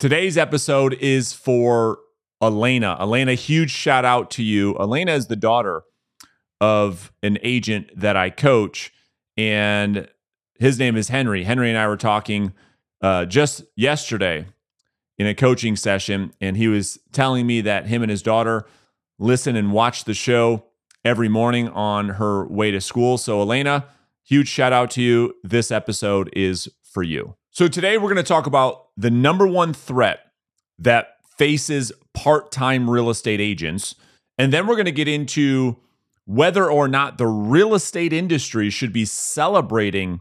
Today's episode is for Elena. Elena, huge shout out to you. Elena is the daughter of an agent that I coach, and his name is Henry. Henry and I were talking uh, just yesterday in a coaching session, and he was telling me that him and his daughter listen and watch the show every morning on her way to school. So, Elena, huge shout out to you. This episode is for you. So, today we're going to talk about the number one threat that faces part time real estate agents. And then we're going to get into whether or not the real estate industry should be celebrating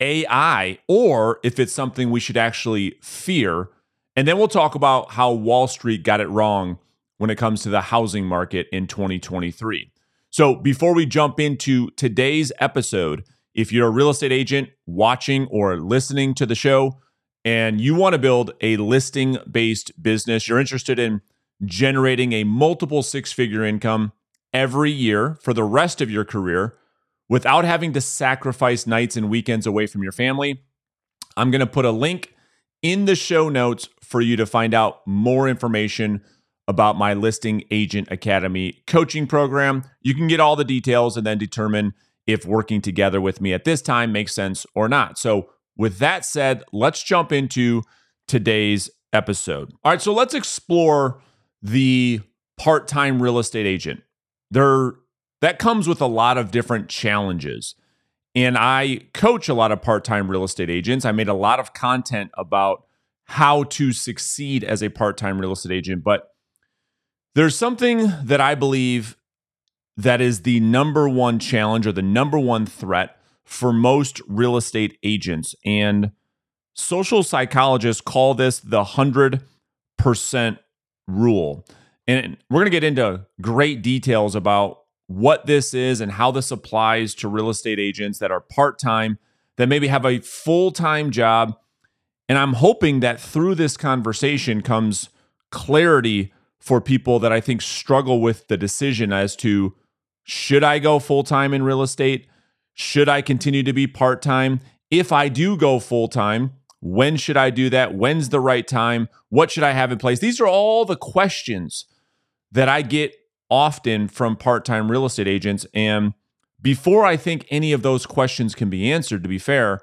AI or if it's something we should actually fear. And then we'll talk about how Wall Street got it wrong when it comes to the housing market in 2023. So, before we jump into today's episode, if you're a real estate agent watching or listening to the show and you want to build a listing based business, you're interested in generating a multiple six figure income every year for the rest of your career without having to sacrifice nights and weekends away from your family, I'm going to put a link in the show notes for you to find out more information about my Listing Agent Academy coaching program. You can get all the details and then determine if working together with me at this time makes sense or not. So, with that said, let's jump into today's episode. All right, so let's explore the part time real estate agent. There, that comes with a lot of different challenges. And I coach a lot of part time real estate agents. I made a lot of content about how to succeed as a part time real estate agent. But there's something that I believe that is the number one challenge or the number one threat for most real estate agents. And social psychologists call this the 100% rule. And we're going to get into great details about what this is and how this applies to real estate agents that are part time, that maybe have a full time job. And I'm hoping that through this conversation comes clarity for people that I think struggle with the decision as to should I go full time in real estate? Should I continue to be part time? If I do go full time, when should I do that? When's the right time? What should I have in place? These are all the questions that I get often from part time real estate agents. And before I think any of those questions can be answered, to be fair,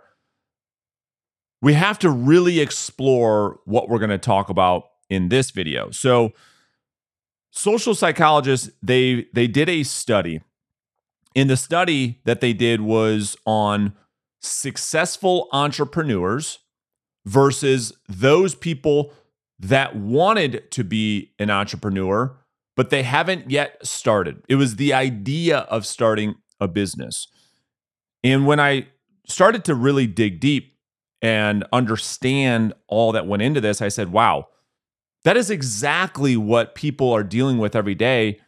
we have to really explore what we're going to talk about in this video. So, social psychologists they they did a study in the study that they did was on successful entrepreneurs versus those people that wanted to be an entrepreneur but they haven't yet started. It was the idea of starting a business. And when i started to really dig deep and understand all that went into this i said wow that is exactly what people are dealing with every day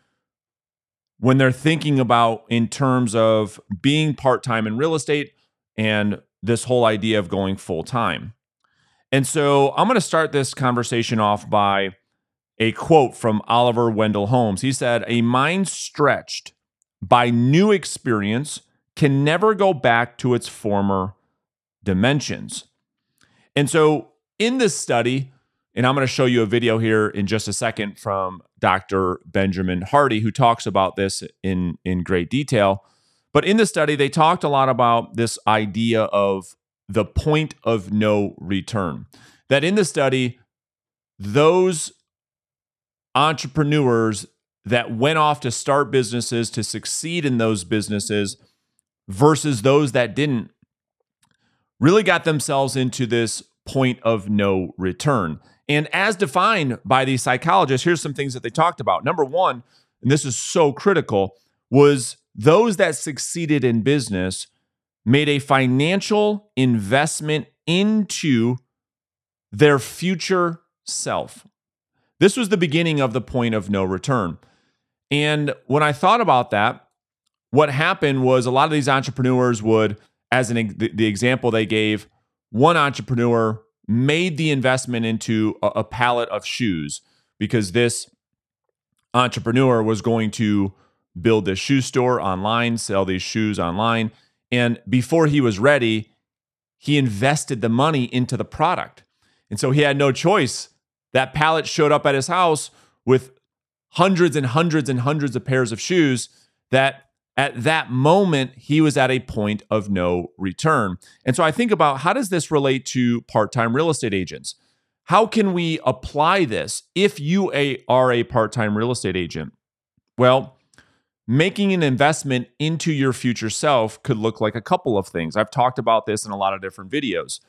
when they're thinking about in terms of being part time in real estate and this whole idea of going full time. And so I'm going to start this conversation off by a quote from Oliver Wendell Holmes. He said, A mind stretched by new experience can never go back to its former dimensions. And so in this study, and I'm going to show you a video here in just a second from Dr. Benjamin Hardy, who talks about this in, in great detail. But in the study, they talked a lot about this idea of the point of no return. That in the study, those entrepreneurs that went off to start businesses to succeed in those businesses versus those that didn't really got themselves into this point of no return. And as defined by these psychologists, here's some things that they talked about. Number one, and this is so critical, was those that succeeded in business made a financial investment into their future self. This was the beginning of the point of no return. And when I thought about that, what happened was a lot of these entrepreneurs would, as an the example they gave, one entrepreneur made the investment into a, a pallet of shoes because this entrepreneur was going to build this shoe store online, sell these shoes online. And before he was ready, he invested the money into the product. And so he had no choice that pallet showed up at his house with hundreds and hundreds and hundreds of pairs of shoes that at that moment he was at a point of no return. And so I think about how does this relate to part-time real estate agents? How can we apply this if you are a part-time real estate agent? Well, making an investment into your future self could look like a couple of things. I've talked about this in a lot of different videos.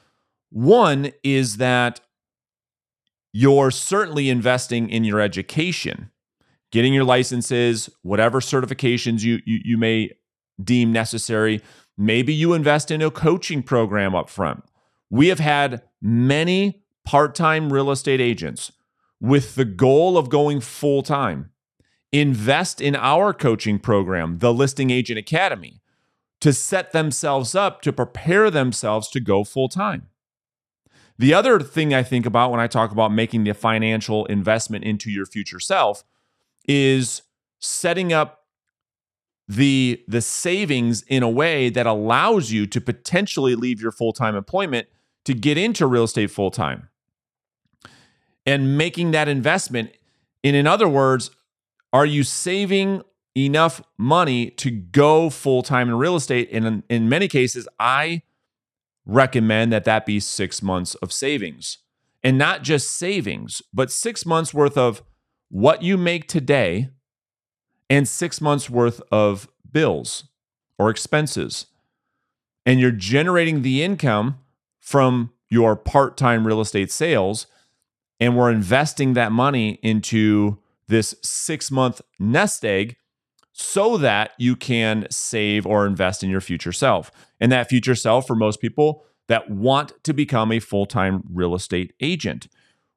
One is that you're certainly investing in your education, getting your licenses, whatever certifications you, you, you may deem necessary. Maybe you invest in a coaching program up front. We have had many part time real estate agents with the goal of going full time invest in our coaching program, the Listing Agent Academy, to set themselves up to prepare themselves to go full time. The other thing I think about when I talk about making the financial investment into your future self is setting up the the savings in a way that allows you to potentially leave your full-time employment to get into real estate full-time. And making that investment and in other words, are you saving enough money to go full-time in real estate and in, in many cases I recommend that that be six months of savings. And not just savings, but six months worth of what you make today and six months worth of bills or expenses. And you're generating the income from your part time real estate sales. And we're investing that money into this six month nest egg so that you can save or invest in your future self. And that future self, for most people that want to become a full time real estate agent.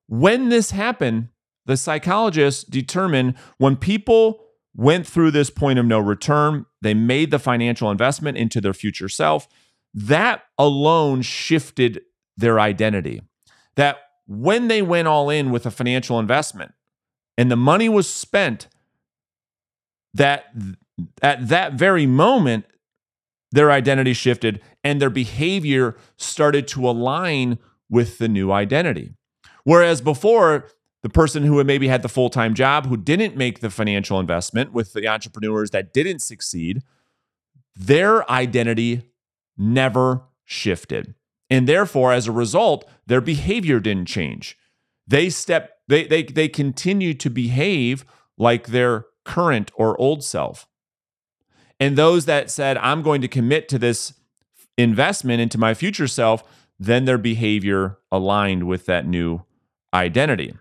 When this happened, the psychologists determined when people went through this point of no return, they made the financial investment into their future self, that alone shifted their identity. That when they went all in with a financial investment and the money was spent, that at that very moment, their identity shifted and their behavior started to align with the new identity. Whereas before, the person who maybe had the full time job, who didn't make the financial investment with the entrepreneurs that didn't succeed, their identity never shifted. And therefore, as a result, their behavior didn't change. They step, they they they continue to behave like their current or old self. And those that said, I'm going to commit to this investment into my future self, then their behavior aligned with that new identity.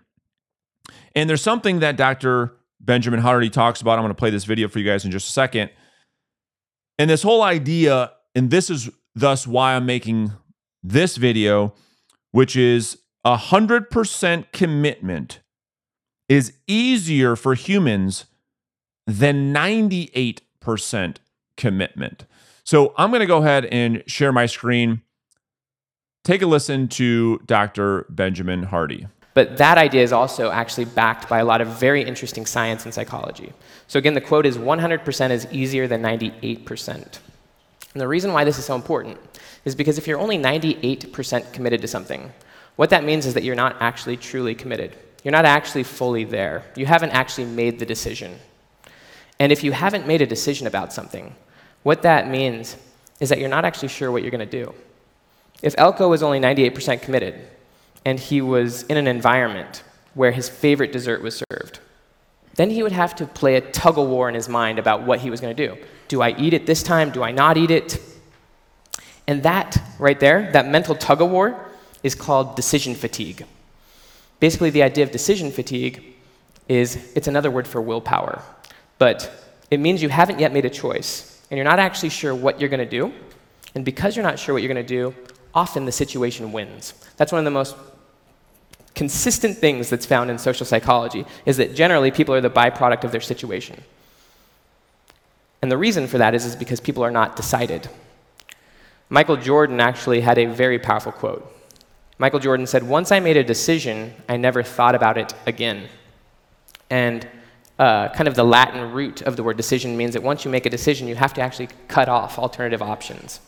And there's something that Dr. Benjamin Hardy talks about. I'm going to play this video for you guys in just a second. And this whole idea, and this is thus why I'm making this video, which is a 100% commitment is easier for humans than 98% commitment. So I'm going to go ahead and share my screen. Take a listen to Dr. Benjamin Hardy. But that idea is also actually backed by a lot of very interesting science and psychology. So again, the quote is 100% is easier than 98%. And the reason why this is so important is because if you're only 98% committed to something, what that means is that you're not actually truly committed. You're not actually fully there. You haven't actually made the decision. And if you haven't made a decision about something, what that means is that you're not actually sure what you're going to do. If Elko was only 98% committed and he was in an environment where his favorite dessert was served, then he would have to play a tug of war in his mind about what he was going to do. Do I eat it this time? Do I not eat it? And that right there, that mental tug of war, is called decision fatigue. Basically, the idea of decision fatigue is it's another word for willpower, but it means you haven't yet made a choice and you're not actually sure what you're going to do. And because you're not sure what you're going to do, often the situation wins. That's one of the most consistent things that's found in social psychology is that generally people are the byproduct of their situation. And the reason for that is, is because people are not decided. Michael Jordan actually had a very powerful quote. Michael Jordan said, Once I made a decision, I never thought about it again. And uh, kind of the Latin root of the word decision means that once you make a decision, you have to actually cut off alternative options.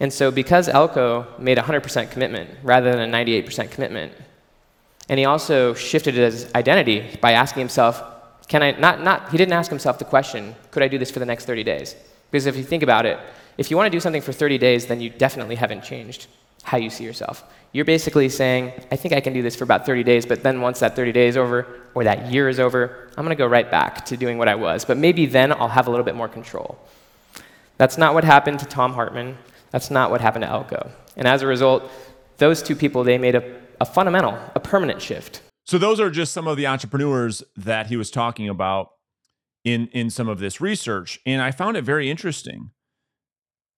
And so, because Elko made a 100% commitment rather than a 98% commitment, And he also shifted his identity by asking himself, can I, not, not, he didn't ask himself the question, could I do this for the next 30 days? Because if you think about it, if you want to do something for 30 days, then you definitely haven't changed how you see yourself. You're basically saying, I think I can do this for about 30 days, but then once that 30 days is over, or that year is over, I'm going to go right back to doing what I was. But maybe then I'll have a little bit more control. That's not what happened to Tom Hartman. That's not what happened to Elko. And as a result, those two people, they made a, a fundamental, a permanent shift. So those are just some of the entrepreneurs that he was talking about in in some of this research and I found it very interesting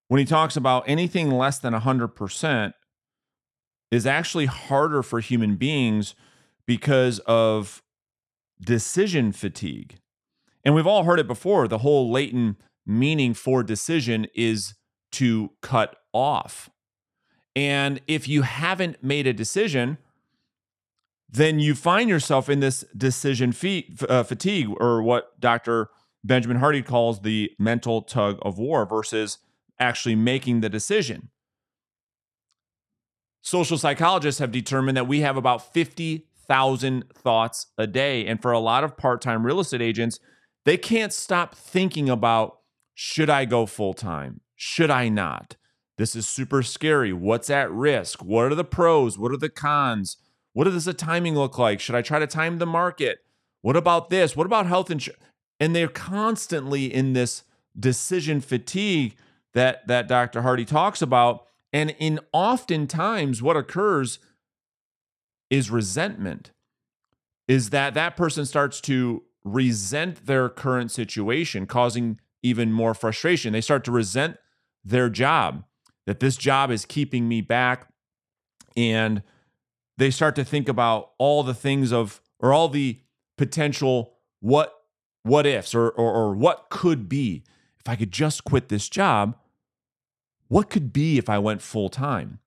when he talks about anything less than 100% is actually harder for human beings because of decision fatigue. And we've all heard it before, the whole latent meaning for decision is to cut off. And if you haven't made a decision, then you find yourself in this decision uh, fatigue, or what Dr. Benjamin Hardy calls the mental tug of war, versus actually making the decision. Social psychologists have determined that we have about 50,000 thoughts a day. And for a lot of part time real estate agents, they can't stop thinking about should I go full time? Should I not? This is super scary. What's at risk? What are the pros? What are the cons? What does the timing look like? Should I try to time the market? What about this? What about health insurance? And they're constantly in this decision fatigue that that Dr. Hardy talks about. And in oftentimes what occurs is resentment. Is that that person starts to resent their current situation, causing even more frustration. They start to resent their job, that this job is keeping me back. And they start to think about all the things of or all the potential what what ifs or, or, or what could be if I could just quit this job. What could be if I went full time?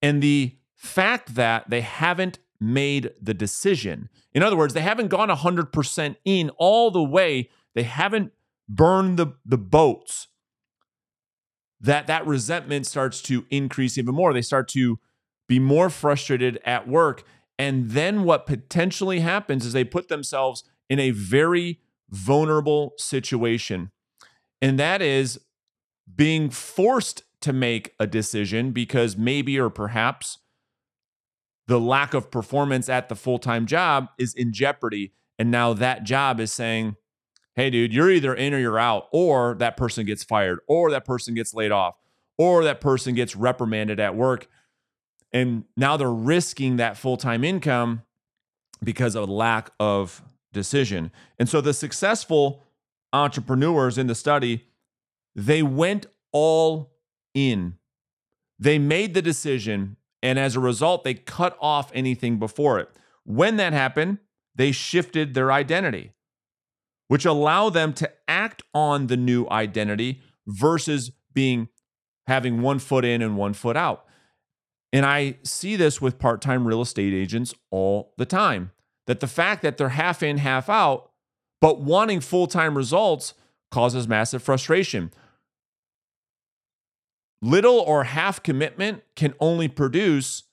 And the fact that they haven't made the decision, in other words, they haven't gone 100% in all the way, they haven't burned the, the boats, that that resentment starts to increase even more. They start to be more frustrated at work. And then what potentially happens is they put themselves in a very vulnerable situation. And that is being forced to make a decision because maybe or perhaps the lack of performance at the full time job is in jeopardy. And now that job is saying, hey, dude, you're either in or you're out, or that person gets fired, or that person gets laid off, or that person gets reprimanded at work. And now they're risking that full time income because of lack of decision. And so the successful entrepreneurs in the study, they went all in. They made the decision, and as a result, they cut off anything before it. When that happened, they shifted their identity, which allow them to act on the new identity versus being having one foot in and one foot out. And I see this with part time real estate agents all the time that the fact that they're half in, half out, but wanting full time results causes massive frustration. Little or half commitment can only produce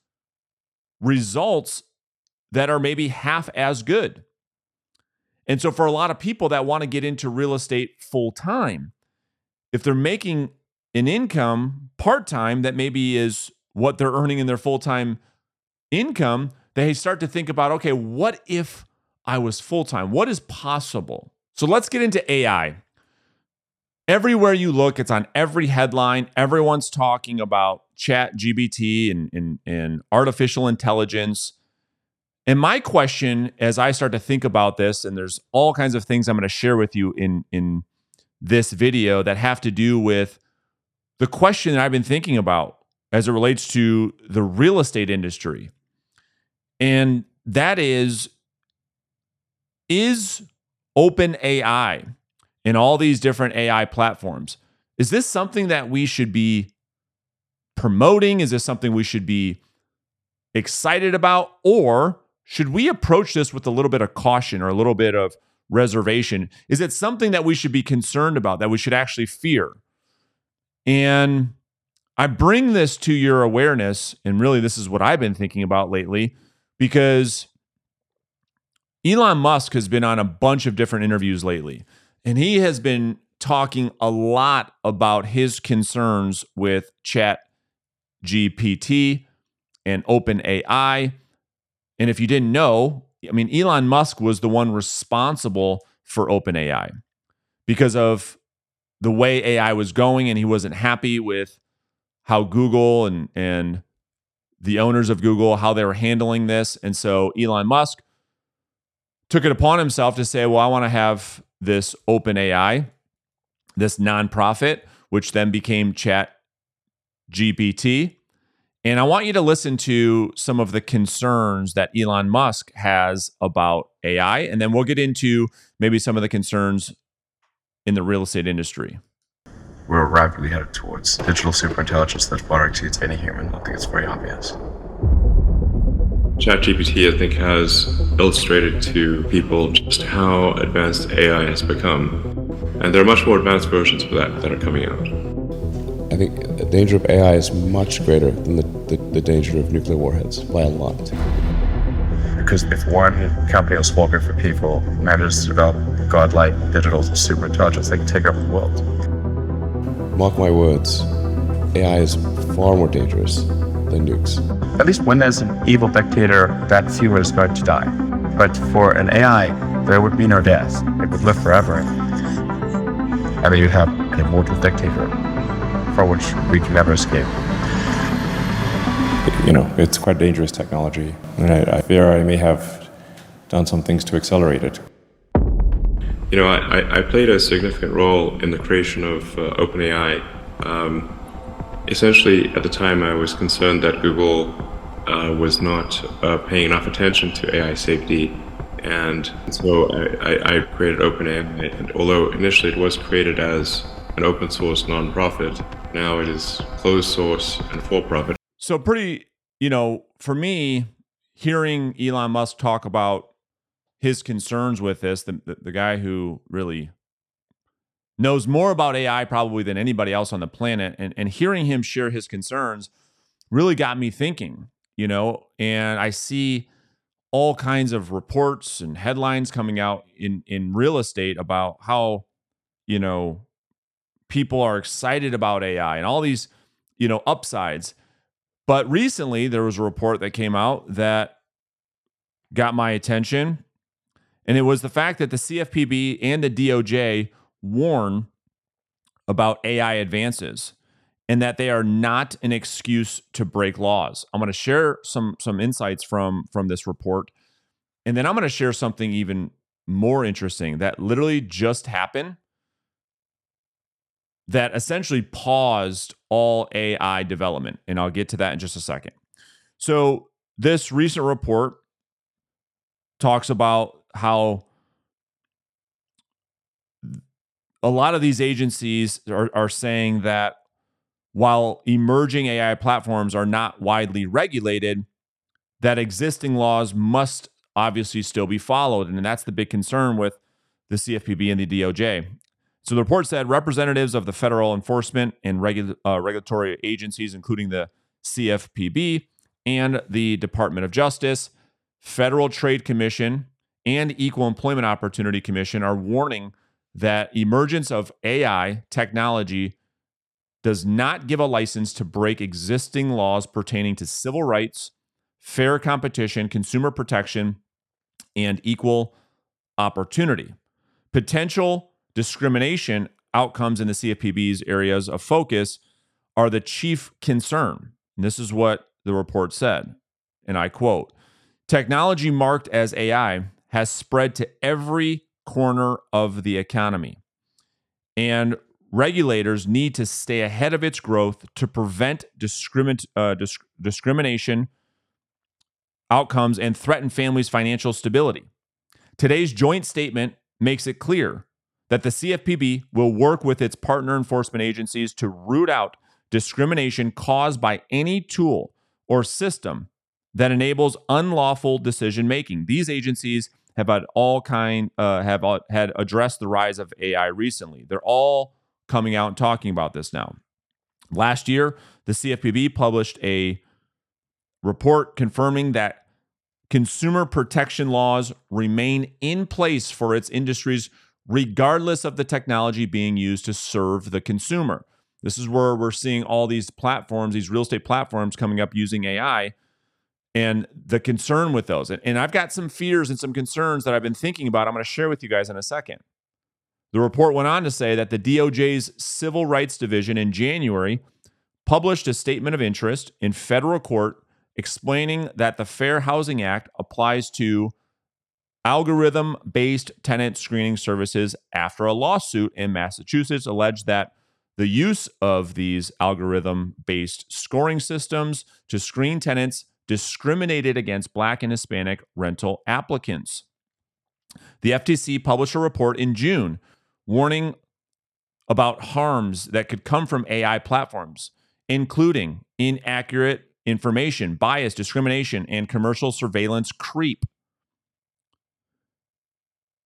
results that are maybe half as good. And so, for a lot of people that want to get into real estate full time, if they're making an income part time that maybe is what they're earning in their full time income, they start to think about okay, what if I was full time? What is possible? So let's get into AI. Everywhere you look, it's on every headline. Everyone's talking about chat GBT and, and, and artificial intelligence. And my question, as I start to think about this, and there's all kinds of things I'm going to share with you in, in this video that have to do with the question that I've been thinking about as it relates to the real estate industry. And that is is open AI in all these different AI platforms. Is this something that we should be promoting? Is this something we should be excited about? Or should we approach this with a little bit of caution or a little bit of reservation? Is it something that we should be concerned about, that we should actually fear? And I bring this to your awareness, and really, this is what I've been thinking about lately because Elon Musk has been on a bunch of different interviews lately, and he has been talking a lot about his concerns with Chat GPT and OpenAI. And if you didn't know, I mean, Elon Musk was the one responsible for OpenAI because of the way AI was going, and he wasn't happy with how Google and and the owners of Google how they were handling this. And so Elon Musk took it upon himself to say, "Well, I want to have this OpenAI, this nonprofit, which then became Chat GPT." And I want you to listen to some of the concerns that Elon Musk has about AI, and then we'll get into maybe some of the concerns in the real estate industry. We're rapidly headed towards digital superintelligence that far exceeds any human. I think it's very obvious. ChatGPT, I think, has illustrated to people just how advanced AI has become. And there are much more advanced versions of that that are coming out. I think the danger of AI is much greater than the, the, the danger of nuclear warheads by a lot. Because if one company or small group of people manages to develop godlike digital superintelligence, they can take over the world. Mark my words, AI is far more dangerous than nukes. At least when there's an evil dictator, that fewer is going to die. But for an AI, there would be no death. It would live forever. And then you'd have an immortal dictator from which we can never escape. You know, it's quite dangerous technology, and I, I fear I may have done some things to accelerate it. You know, I, I played a significant role in the creation of uh, OpenAI. Um, essentially, at the time, I was concerned that Google uh, was not uh, paying enough attention to AI safety. And so I, I, I created OpenAI. And although initially it was created as an open source nonprofit, now it is closed source and for profit. So, pretty, you know, for me, hearing Elon Musk talk about his concerns with this, the, the, the guy who really knows more about AI probably than anybody else on the planet, and, and hearing him share his concerns really got me thinking, you know, and I see all kinds of reports and headlines coming out in in real estate about how you know people are excited about AI and all these, you know, upsides. But recently there was a report that came out that got my attention. And it was the fact that the CFPB and the DOJ warn about AI advances and that they are not an excuse to break laws. I'm going to share some some insights from from this report. And then I'm going to share something even more interesting that literally just happened that essentially paused all AI development. And I'll get to that in just a second. So, this recent report talks about how a lot of these agencies are, are saying that while emerging AI platforms are not widely regulated, that existing laws must obviously still be followed. And that's the big concern with the CFPB and the DOJ. So the report said representatives of the federal enforcement and regu- uh, regulatory agencies, including the CFPB and the Department of Justice, Federal Trade Commission, and Equal Employment Opportunity Commission, are warning that emergence of AI technology does not give a license to break existing laws pertaining to civil rights, fair competition, consumer protection, and equal opportunity. Potential discrimination outcomes in the CFPB's areas of focus are the chief concern. And this is what the report said. And I quote Technology marked as AI has spread to every corner of the economy. And regulators need to stay ahead of its growth to prevent uh, disc- discrimination outcomes and threaten families' financial stability. Today's joint statement makes it clear that the CFPB will work with its partner enforcement agencies to root out discrimination caused by any tool or system that enables unlawful decision making. These agencies have had all kind uh, have had addressed the rise of AI recently. They're all coming out and talking about this now. Last year, the CFPB published a report confirming that consumer protection laws remain in place for its industries, regardless of the technology being used to serve the consumer. This is where we're seeing all these platforms, these real estate platforms coming up using AI and the concern with those. And, and I've got some fears and some concerns that I've been thinking about. I'm going to share with you guys in a second. The report went on to say that the DOJ's Civil Rights Division in January published a statement of interest in federal court explaining that the Fair Housing Act applies to algorithm based tenant screening services after a lawsuit in Massachusetts alleged that the use of these algorithm based scoring systems to screen tenants discriminated against Black and Hispanic rental applicants. The FTC published a report in June warning about harms that could come from AI platforms, including inaccurate information, bias, discrimination, and commercial surveillance creep.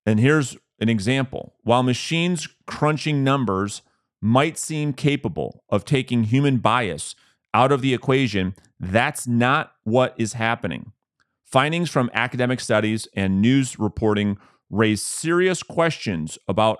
And here's an example while machines crunching numbers might seem capable of taking human bias out of the equation, that's not what is happening. Findings from academic studies and news reporting raise serious questions about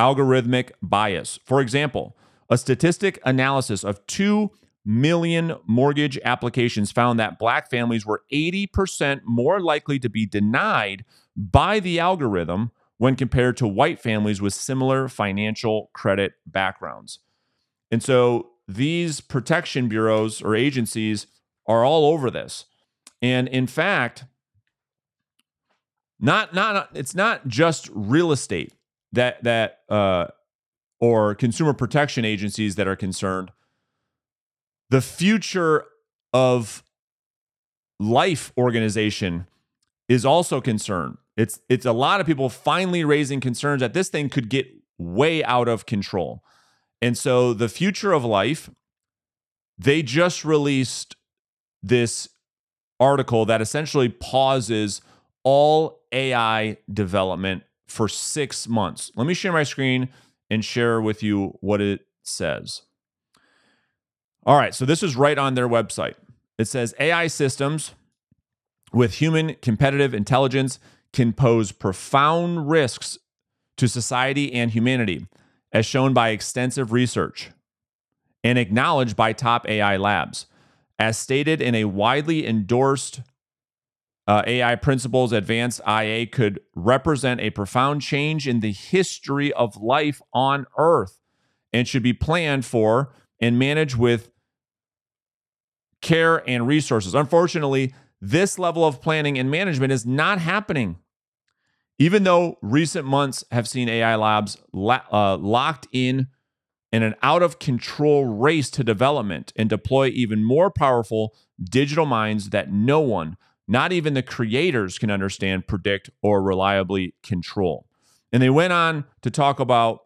algorithmic bias. For example, a statistic analysis of 2 million mortgage applications found that black families were 80% more likely to be denied by the algorithm when compared to white families with similar financial credit backgrounds. And so these protection bureaus or agencies are all over this. And in fact, not not it's not just real estate that that uh, or consumer protection agencies that are concerned. The future of life organization is also concerned. It's it's a lot of people finally raising concerns that this thing could get way out of control. And so the future of life they just released this article that essentially pauses all AI development for 6 months. Let me share my screen and share with you what it says. All right, so this is right on their website. It says AI systems with human competitive intelligence can pose profound risks to society and humanity, as shown by extensive research and acknowledged by top AI labs. As stated in a widely endorsed uh, AI principles, advanced IA could represent a profound change in the history of life on Earth and should be planned for and managed with care and resources. Unfortunately, this level of planning and management is not happening. Even though recent months have seen AI labs uh, locked in in an out of control race to development and deploy even more powerful digital minds that no one, not even the creators, can understand, predict, or reliably control. And they went on to talk about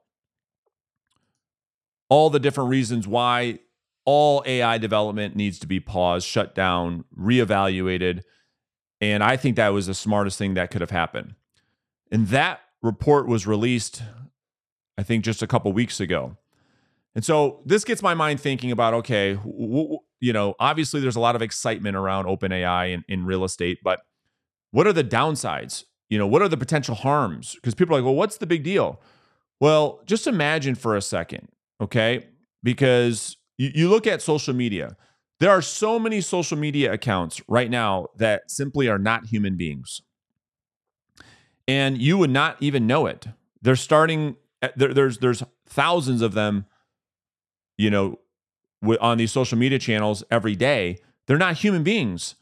all the different reasons why all AI development needs to be paused, shut down, reevaluated. And I think that was the smartest thing that could have happened. And that report was released, I think, just a couple weeks ago. And so this gets my mind thinking about okay, w- you know, obviously there's a lot of excitement around OpenAI in, in real estate, but what are the downsides? You know, what are the potential harms? Because people are like, well, what's the big deal? Well, just imagine for a second, okay? Because you, you look at social media, there are so many social media accounts right now that simply are not human beings. And you would not even know it. They're starting, eh, there, there's, there's thousands of them you know, on these social media channels every day, they're not human beings.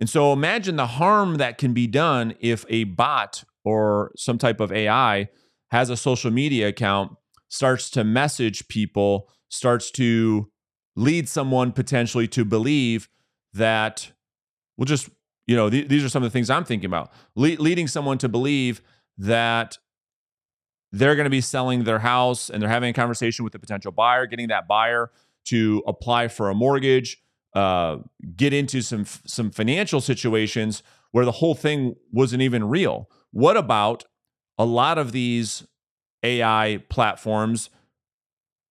And so imagine the harm that can be done if a bot or some type of AI has a social media account, starts to message people, starts to lead someone potentially to believe that, we'll just, you know, th- these are some of the things I'm thinking about. Le- leading someone to believe that they're going to be selling their house and they're having a conversation with a potential buyer, getting that buyer to apply for a mortgage, uh, get into some some financial situations where the whole thing wasn't even real. What about a lot of these AI platforms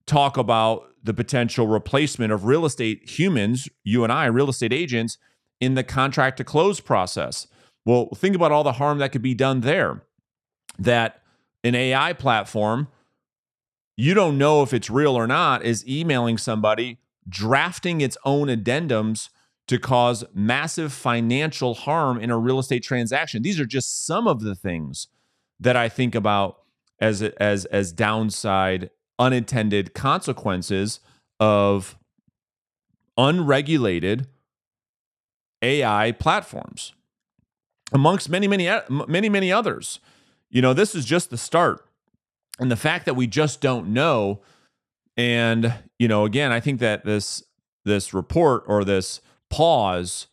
talk about the potential replacement of real estate humans, you and I, real estate agents, in the contract to close process. Well, think about all the harm that could be done there. That an AI platform, you don't know if it's real or not, is emailing somebody, drafting its own addendums to cause massive financial harm in a real estate transaction. These are just some of the things that I think about as as as downside unintended consequences of unregulated AI platforms amongst many many many many others. You know, this is just the start. And the fact that we just don't know and you know, again, I think that this this report or this pause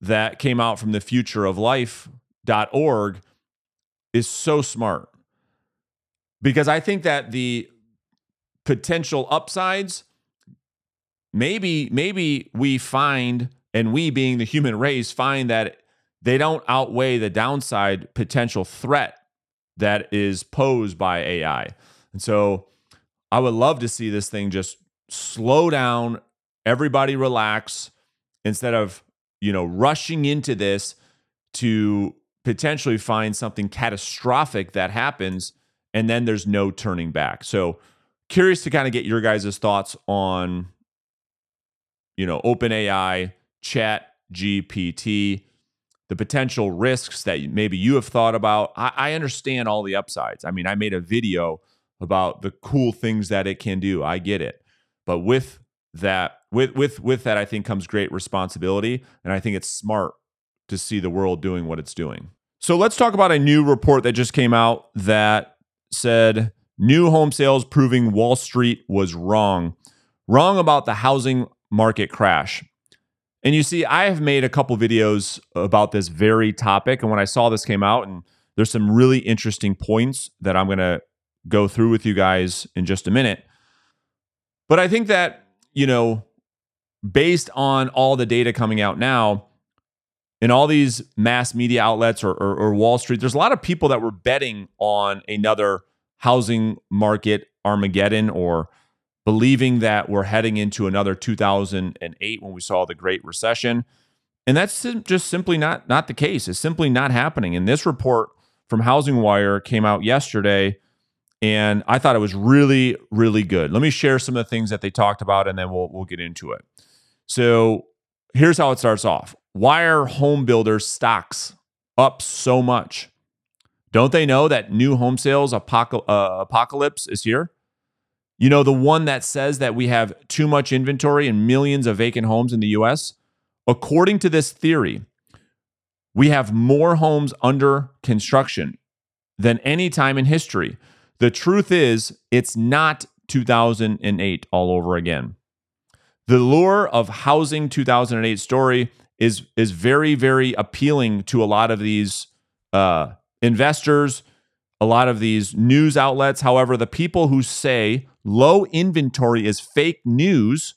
that came out from the futureoflife.org is so smart because I think that the potential upsides maybe maybe we find and we being the human race find that they don't outweigh the downside potential threat that is posed by AI. And so I would love to see this thing just slow down, everybody relax instead of, you know, rushing into this to potentially find something catastrophic that happens and then there's no turning back. So curious to kind of get your guys' thoughts on you know, OpenAI, Chat GPT, the potential risks that maybe you have thought about. I, I understand all the upsides. I mean, I made a video about the cool things that it can do. I get it. But with that, with with with that, I think comes great responsibility. And I think it's smart to see the world doing what it's doing. So let's talk about a new report that just came out that said new home sales proving Wall Street was wrong. Wrong about the housing market crash. And you see, I have made a couple videos about this very topic. And when I saw this came out, and there's some really interesting points that I'm going to go through with you guys in just a minute. But I think that, you know, based on all the data coming out now, in all these mass media outlets or, or, or, Wall Street, there's a lot of people that were betting on another housing market Armageddon or believing that we're heading into another 2008 when we saw the Great Recession. And that's just simply not not the case. It's simply not happening. And this report from Housing Wire came out yesterday and I thought it was really really good. Let me share some of the things that they talked about and then we'll we'll get into it. So, here's how it starts off. Why are home builders stocks up so much? Don't they know that new home sales uh, apocalypse is here? You know, the one that says that we have too much inventory and millions of vacant homes in the US? According to this theory, we have more homes under construction than any time in history. The truth is, it's not 2008 all over again. The lure of housing 2008 story is is very very appealing to a lot of these uh, investors, a lot of these news outlets. However, the people who say low inventory is fake news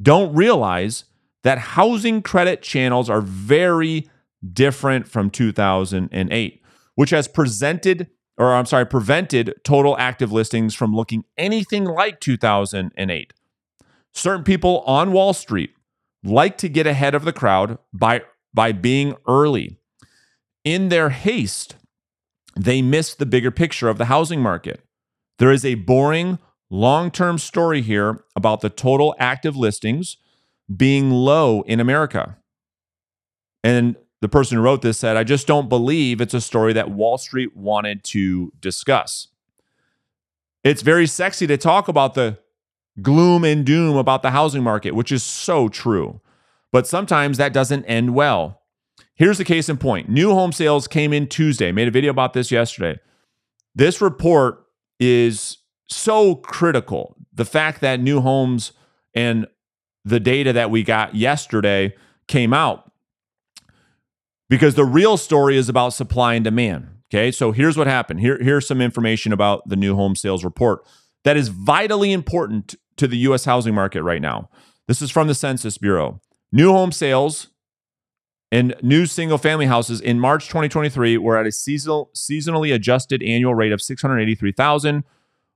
don't realize that housing credit channels are very different from 2008, which has presented or I'm sorry, prevented total active listings from looking anything like 2008. Certain people on Wall Street like to get ahead of the crowd by by being early. In their haste, they miss the bigger picture of the housing market. There is a boring long term story here about the total active listings being low in America. And the person who wrote this said, I just don't believe it's a story that Wall Street wanted to discuss. It's very sexy to talk about the gloom and doom about the housing market, which is so true. But sometimes that doesn't end well. Here's the case in point new home sales came in Tuesday. Made a video about this yesterday. This report is so critical. The fact that new homes and the data that we got yesterday came out because the real story is about supply and demand. Okay, so here's what happened. Here, here's some information about the new home sales report that is vitally important to the US housing market right now. This is from the Census Bureau. New home sales and new single family houses in March 2023 were at a seasonal, seasonally adjusted annual rate of 683,000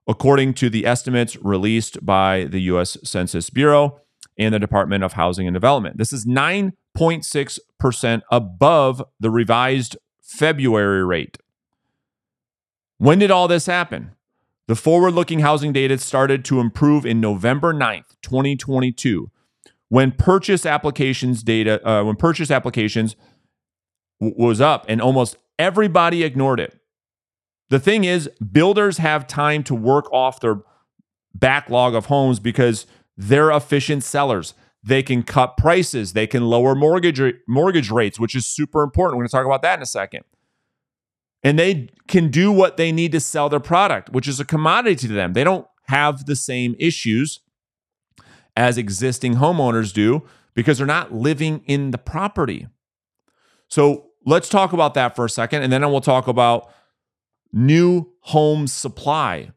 according to the estimates released by the US Census Bureau. and the Department of Housing and Development. This is 9.6% above the revised February rate. When did all this happen? The forward looking housing data started to improve in November 9th, 2022, when purchase applications data, uh, when purchase applications w- was up and almost everybody ignored it. The thing is, builders have time to work off their backlog of homes because they're efficient sellers. They can cut prices, they can lower mortgage mortgage rates, which is super important. We're going to talk about that in a second and they can do what they need to sell their product, which is a commodity to them. They don't have the same issues as existing homeowners do because they're not living in the property. So let's talk about that for a second. And then we'll talk about new home supply,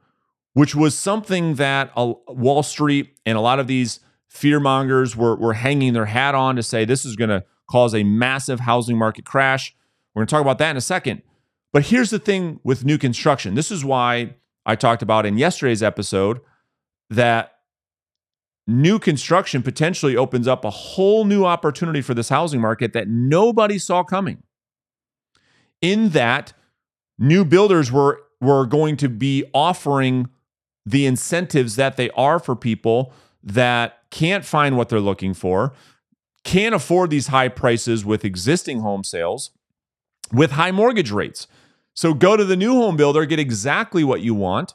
which was something that Wall Street and a lot of these fear mongers were, were hanging their hat on to say this is going to cause a massive housing market crash. We're going to talk about that in a second. But here's the thing with new construction. This is why I talked about in yesterday's episode that new construction potentially opens up a whole new opportunity for this housing market that nobody saw coming. In that, new builders were, were going to be offering the incentives that they are for people that can't find what they're looking for, can't afford these high prices with existing home sales, with high mortgage rates. So go to the new home builder, get exactly what you want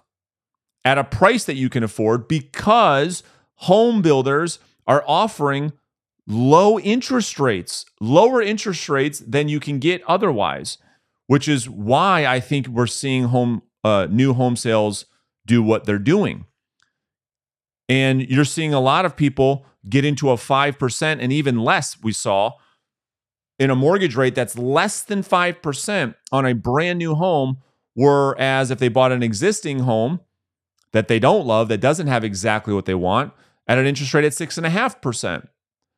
at a price that you can afford because home builders are offering low interest rates, lower interest rates than you can get otherwise, which is why I think we're seeing home uh, new home sales do what they're doing. And you're seeing a lot of people get into a 5% and even less we saw in a mortgage rate that's less than 5% on a brand new home. Whereas if they bought an existing home that they don't love, that doesn't have exactly what they want, at an interest rate at 6.5%.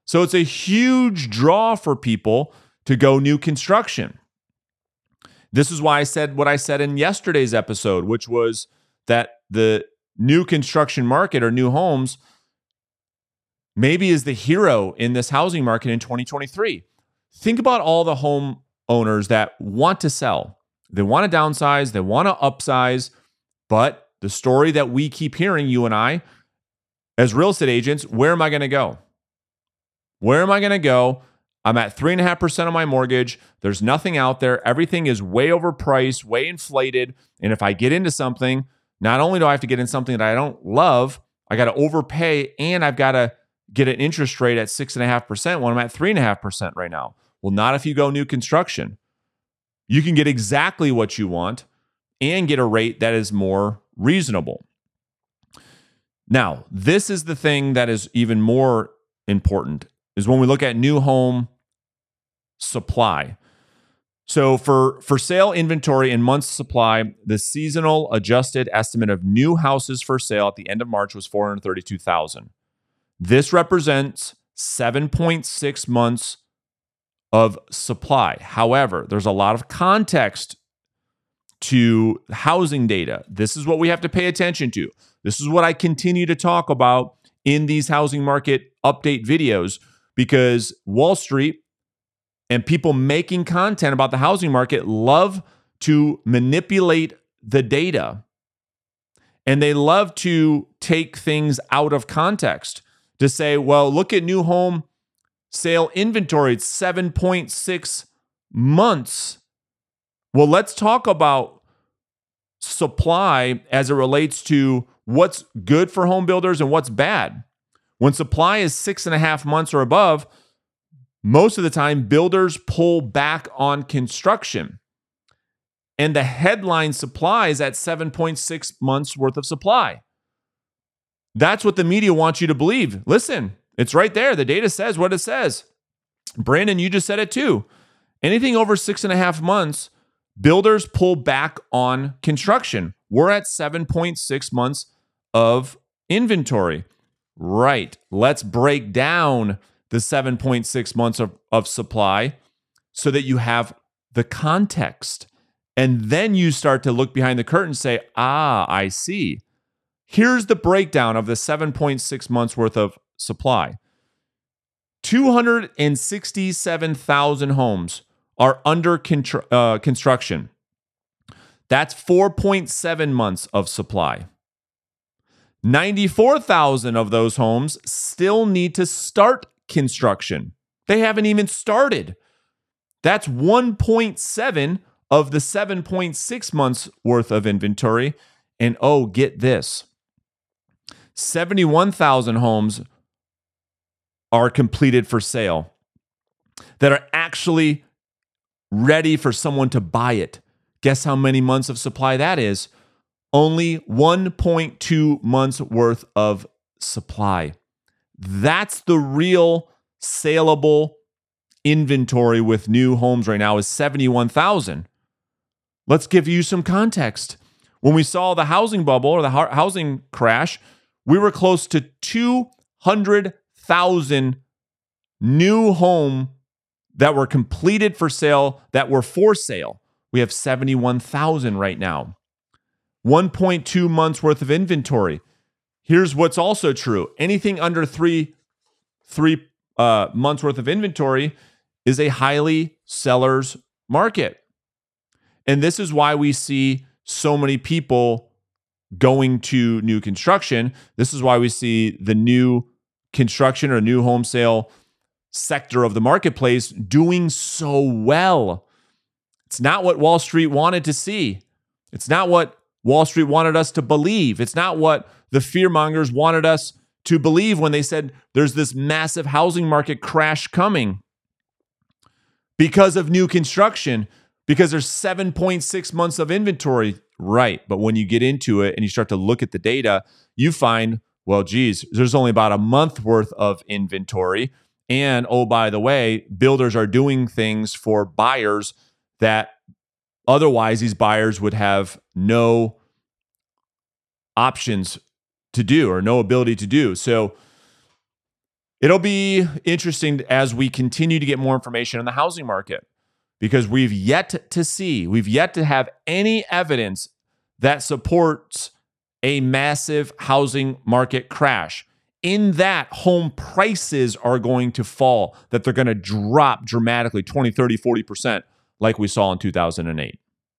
So it's a huge draw for people to go new construction. This is why I said what I said in yesterday's episode, which was that the new construction market or new homes maybe is the hero in this housing market in 2023 think about all the home owners that want to sell. They want to downsize, they want to upsize, but the story that we keep hearing, you and I, as real estate agents, where am I going to go? Where am I going to go? I'm at 3.5% of my mortgage. There's nothing out there. Everything is way overpriced, way inflated. And if I get into something, not only do I have to get in something that I don't love, I got to overpay and I've got to get an interest rate at 6.5% when I'm at 3.5% right now. Well, not if you go new construction. You can get exactly what you want and get a rate that is more reasonable. Now, this is the thing that is even more important is when we look at new home supply. So for for sale inventory and months supply, the seasonal adjusted estimate of new houses for sale at the end of March was 432,000. This represents 7.6 months of supply. However, there's a lot of context to housing data. This is what we have to pay attention to. This is what I continue to talk about in these housing market update videos because Wall Street and people making content about the housing market love to manipulate the data and they love to take things out of context to say, well, look at new home sale inventory. It's 7.6 months. Well, let's talk about supply as it relates to what's good for home builders and what's bad. When supply is six and a half months or above, most of the time builders pull back on construction. And the headline supply is at 7.6 months worth of supply. That's what the media wants you to believe. Listen, it's right there. The data says what it says. Brandon, you just said it too. Anything over six and a half months, builders pull back on construction. We're at 7.6 months of inventory. Right. Let's break down the 7.6 months of, of supply so that you have the context. And then you start to look behind the curtain and say, ah, I see. Here's the breakdown of the 7.6 months worth of supply. 267,000 homes are under contr- uh, construction. That's 4.7 months of supply. 94,000 of those homes still need to start construction. They haven't even started. That's 1.7 of the 7.6 months worth of inventory. And oh, get this 71,000 homes are completed for sale that are actually ready for someone to buy it. Guess how many months of supply that is? Only 1.2 months worth of supply. That's the real saleable inventory with new homes right now is 71,000. Let's give you some context. When we saw the housing bubble or the housing crash, we were close to 200,000 new home that were completed for sale that were for sale. We have 71,000 right now. 1.2 months worth of inventory. Here's what's also true. Anything under 3 3 uh, months worth of inventory is a highly seller's market. And this is why we see so many people going to new construction. This is why we see the new construction or new home sale sector of the marketplace doing so well. It's not what Wall Street wanted to see. It's not what Wall Street wanted us to believe. It's not what the fearmongers wanted us to believe when they said there's this massive housing market crash coming because of new construction, because there's 7.6 months of inventory. Right. But when you get into it and you start to look at the data, you find, well, geez, there's only about a month worth of inventory. And oh, by the way, builders are doing things for buyers that otherwise these buyers would have no options to do or no ability to do. So it'll be interesting as we continue to get more information on the housing market because we've yet to see, we've yet to have any evidence that supports a massive housing market crash in that home prices are going to fall, that they're going to drop dramatically 20, 30, 40%, like we saw in 2008.